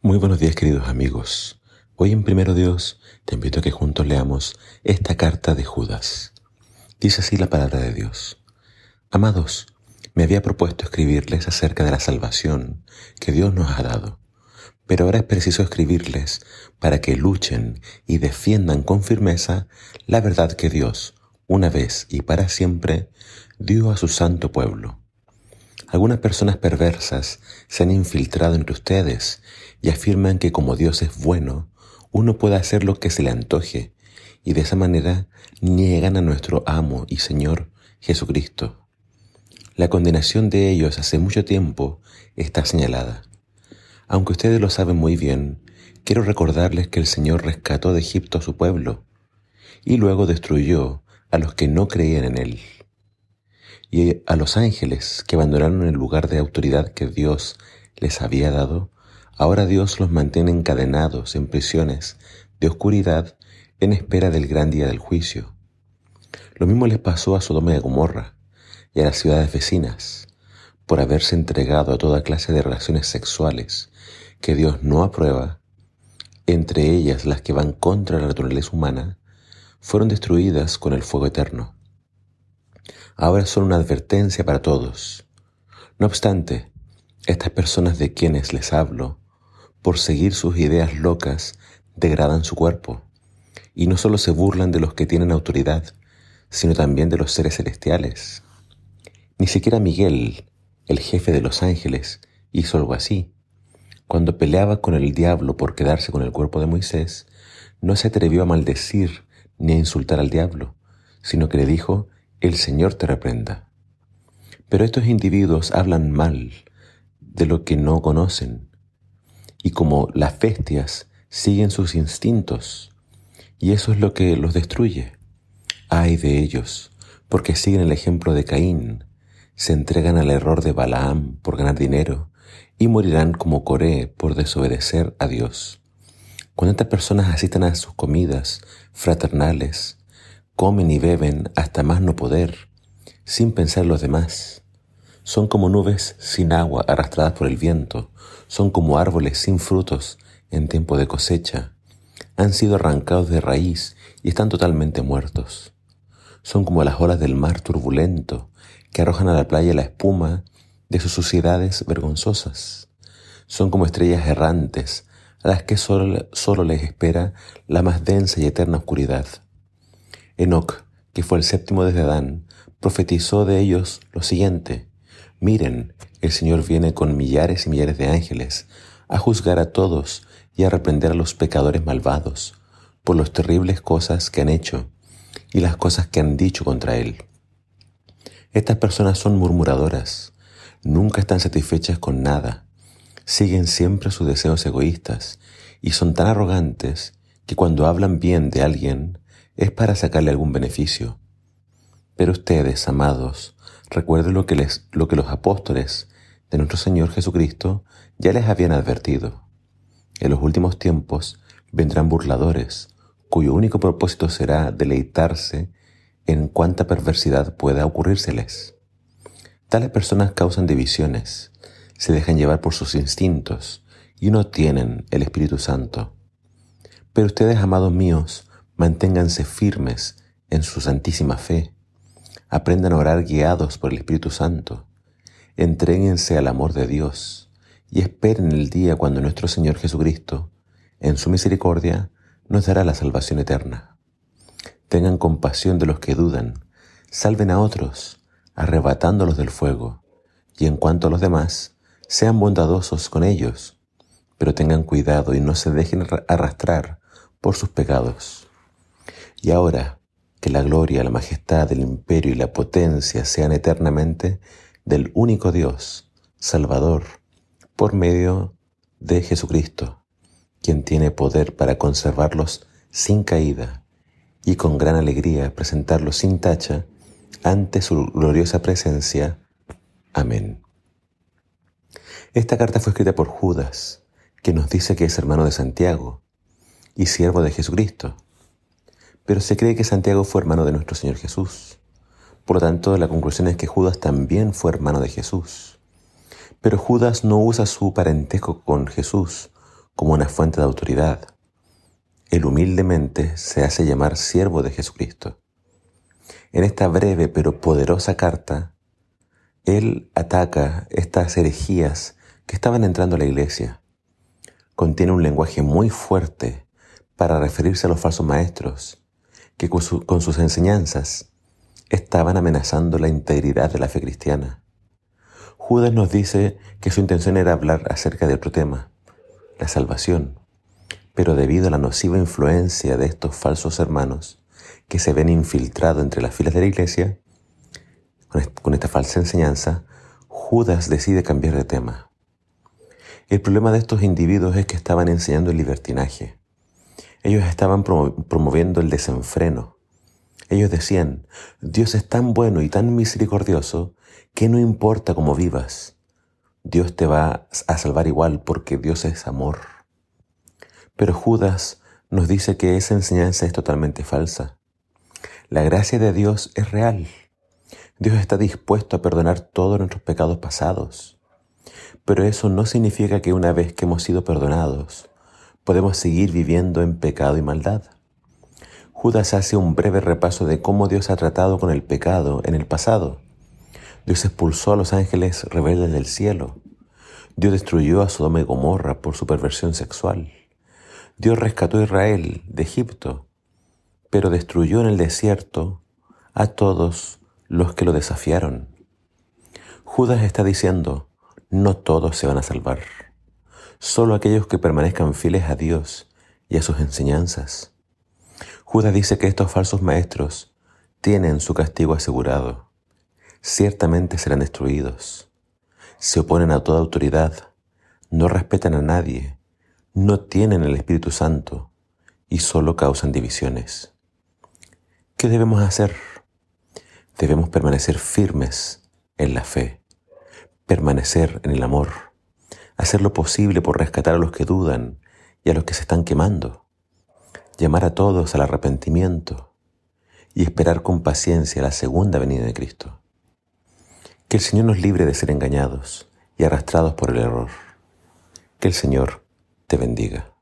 Muy buenos días queridos amigos. Hoy en Primero Dios te invito a que juntos leamos esta carta de Judas. Dice así la palabra de Dios. Amados, me había propuesto escribirles acerca de la salvación que Dios nos ha dado, pero ahora es preciso escribirles para que luchen y defiendan con firmeza la verdad que Dios, una vez y para siempre, dio a su santo pueblo. Algunas personas perversas se han infiltrado entre ustedes y afirman que como Dios es bueno, uno puede hacer lo que se le antoje y de esa manera niegan a nuestro amo y Señor Jesucristo. La condenación de ellos hace mucho tiempo está señalada. Aunque ustedes lo saben muy bien, quiero recordarles que el Señor rescató de Egipto a su pueblo y luego destruyó a los que no creían en Él y a los ángeles que abandonaron el lugar de autoridad que Dios les había dado, ahora Dios los mantiene encadenados en prisiones de oscuridad en espera del gran día del juicio. Lo mismo les pasó a Sodoma y Gomorra y a las ciudades vecinas, por haberse entregado a toda clase de relaciones sexuales que Dios no aprueba, entre ellas las que van contra la naturaleza humana, fueron destruidas con el fuego eterno ahora son una advertencia para todos. No obstante, estas personas de quienes les hablo, por seguir sus ideas locas, degradan su cuerpo, y no solo se burlan de los que tienen autoridad, sino también de los seres celestiales. Ni siquiera Miguel, el jefe de los ángeles, hizo algo así. Cuando peleaba con el diablo por quedarse con el cuerpo de Moisés, no se atrevió a maldecir ni a insultar al diablo, sino que le dijo el Señor te reprenda. Pero estos individuos hablan mal de lo que no conocen y como las bestias siguen sus instintos y eso es lo que los destruye. Ay de ellos, porque siguen el ejemplo de Caín, se entregan al error de Balaam por ganar dinero y morirán como Coré por desobedecer a Dios. Cuando estas personas asistan a sus comidas fraternales, comen y beben hasta más no poder, sin pensar los demás. Son como nubes sin agua arrastradas por el viento, son como árboles sin frutos en tiempo de cosecha. Han sido arrancados de raíz y están totalmente muertos. Son como las olas del mar turbulento que arrojan a la playa la espuma de sus suciedades vergonzosas. Son como estrellas errantes a las que solo, solo les espera la más densa y eterna oscuridad. Enoc, que fue el séptimo desde Adán, profetizó de ellos lo siguiente. Miren, el Señor viene con millares y millares de ángeles a juzgar a todos y a reprender a los pecadores malvados por las terribles cosas que han hecho y las cosas que han dicho contra Él. Estas personas son murmuradoras, nunca están satisfechas con nada, siguen siempre sus deseos egoístas y son tan arrogantes que cuando hablan bien de alguien es para sacarle algún beneficio. Pero ustedes, amados, recuerden lo que, les, lo que los apóstoles de nuestro Señor Jesucristo ya les habían advertido. En los últimos tiempos vendrán burladores, cuyo único propósito será deleitarse en cuánta perversidad pueda ocurrírseles. Tales personas causan divisiones, se dejan llevar por sus instintos y no tienen el Espíritu Santo. Pero ustedes, amados míos, Manténganse firmes en su santísima fe. Aprendan a orar guiados por el Espíritu Santo. Entréguense al amor de Dios y esperen el día cuando nuestro Señor Jesucristo, en su misericordia, nos dará la salvación eterna. Tengan compasión de los que dudan, salven a otros, arrebatándolos del fuego, y en cuanto a los demás, sean bondadosos con ellos, pero tengan cuidado y no se dejen arrastrar por sus pecados. Y ahora, que la gloria, la majestad, el imperio y la potencia sean eternamente del único Dios, Salvador, por medio de Jesucristo, quien tiene poder para conservarlos sin caída y con gran alegría presentarlos sin tacha ante su gloriosa presencia. Amén. Esta carta fue escrita por Judas, que nos dice que es hermano de Santiago y siervo de Jesucristo pero se cree que Santiago fue hermano de nuestro Señor Jesús. Por lo tanto, la conclusión es que Judas también fue hermano de Jesús. Pero Judas no usa su parentesco con Jesús como una fuente de autoridad. Él humildemente se hace llamar siervo de Jesucristo. En esta breve pero poderosa carta, él ataca estas herejías que estaban entrando a la iglesia. Contiene un lenguaje muy fuerte para referirse a los falsos maestros, que con, sus enseñanzas estaban amenazando la integridad de la fe cristiana. Judas nos dice que su intención era hablar acerca de otro tema, la salvación, pero debido a la nociva influencia de estos falsos hermanos que se ven infiltrados entre las filas de la iglesia, con esta falsa enseñanza, Judas decide cambiar de tema. El problema de estos individuos es que estaban enseñando el libertinaje. Ellos estaban promoviendo el desenfreno. Ellos decían, Dios es tan bueno y tan misericordioso que no importa cómo vivas, Dios te va a salvar igual porque Dios es amor. Pero Judas nos dice que esa enseñanza es totalmente falsa. La gracia de Dios es real. Dios está dispuesto a perdonar todos nuestros pecados pasados. Pero eso no significa que una vez que hemos sido perdonados, podemos seguir viviendo en pecado y maldad. Judas hace un breve repaso de cómo Dios ha tratado con el pecado en el pasado. Dios expulsó a los ángeles rebeldes del cielo. Dios destruyó a Sodoma y Gomorra por su perversión sexual. Dios rescató a Israel de Egipto, pero destruyó en el desierto a todos los que lo desafiaron. Judas está diciendo, no todos se van a salvar, solo aquellos que permanezcan fieles a Dios y a sus enseñanzas. Judas dice que estos falsos maestros tienen su castigo asegurado, ciertamente serán destruidos, se oponen a toda autoridad, no respetan a nadie, no tienen el Espíritu Santo y solo causan divisiones. ¿Qué debemos hacer? Debemos permanecer firmes en la fe, permanecer en el amor, hacer lo posible por rescatar a los que dudan y a los que se están quemando, llamar a todos al arrepentimiento y esperar con paciencia la segunda venida de Cristo. Que el Señor nos libre de ser engañados y arrastrados por el error. Que el Señor te bendiga.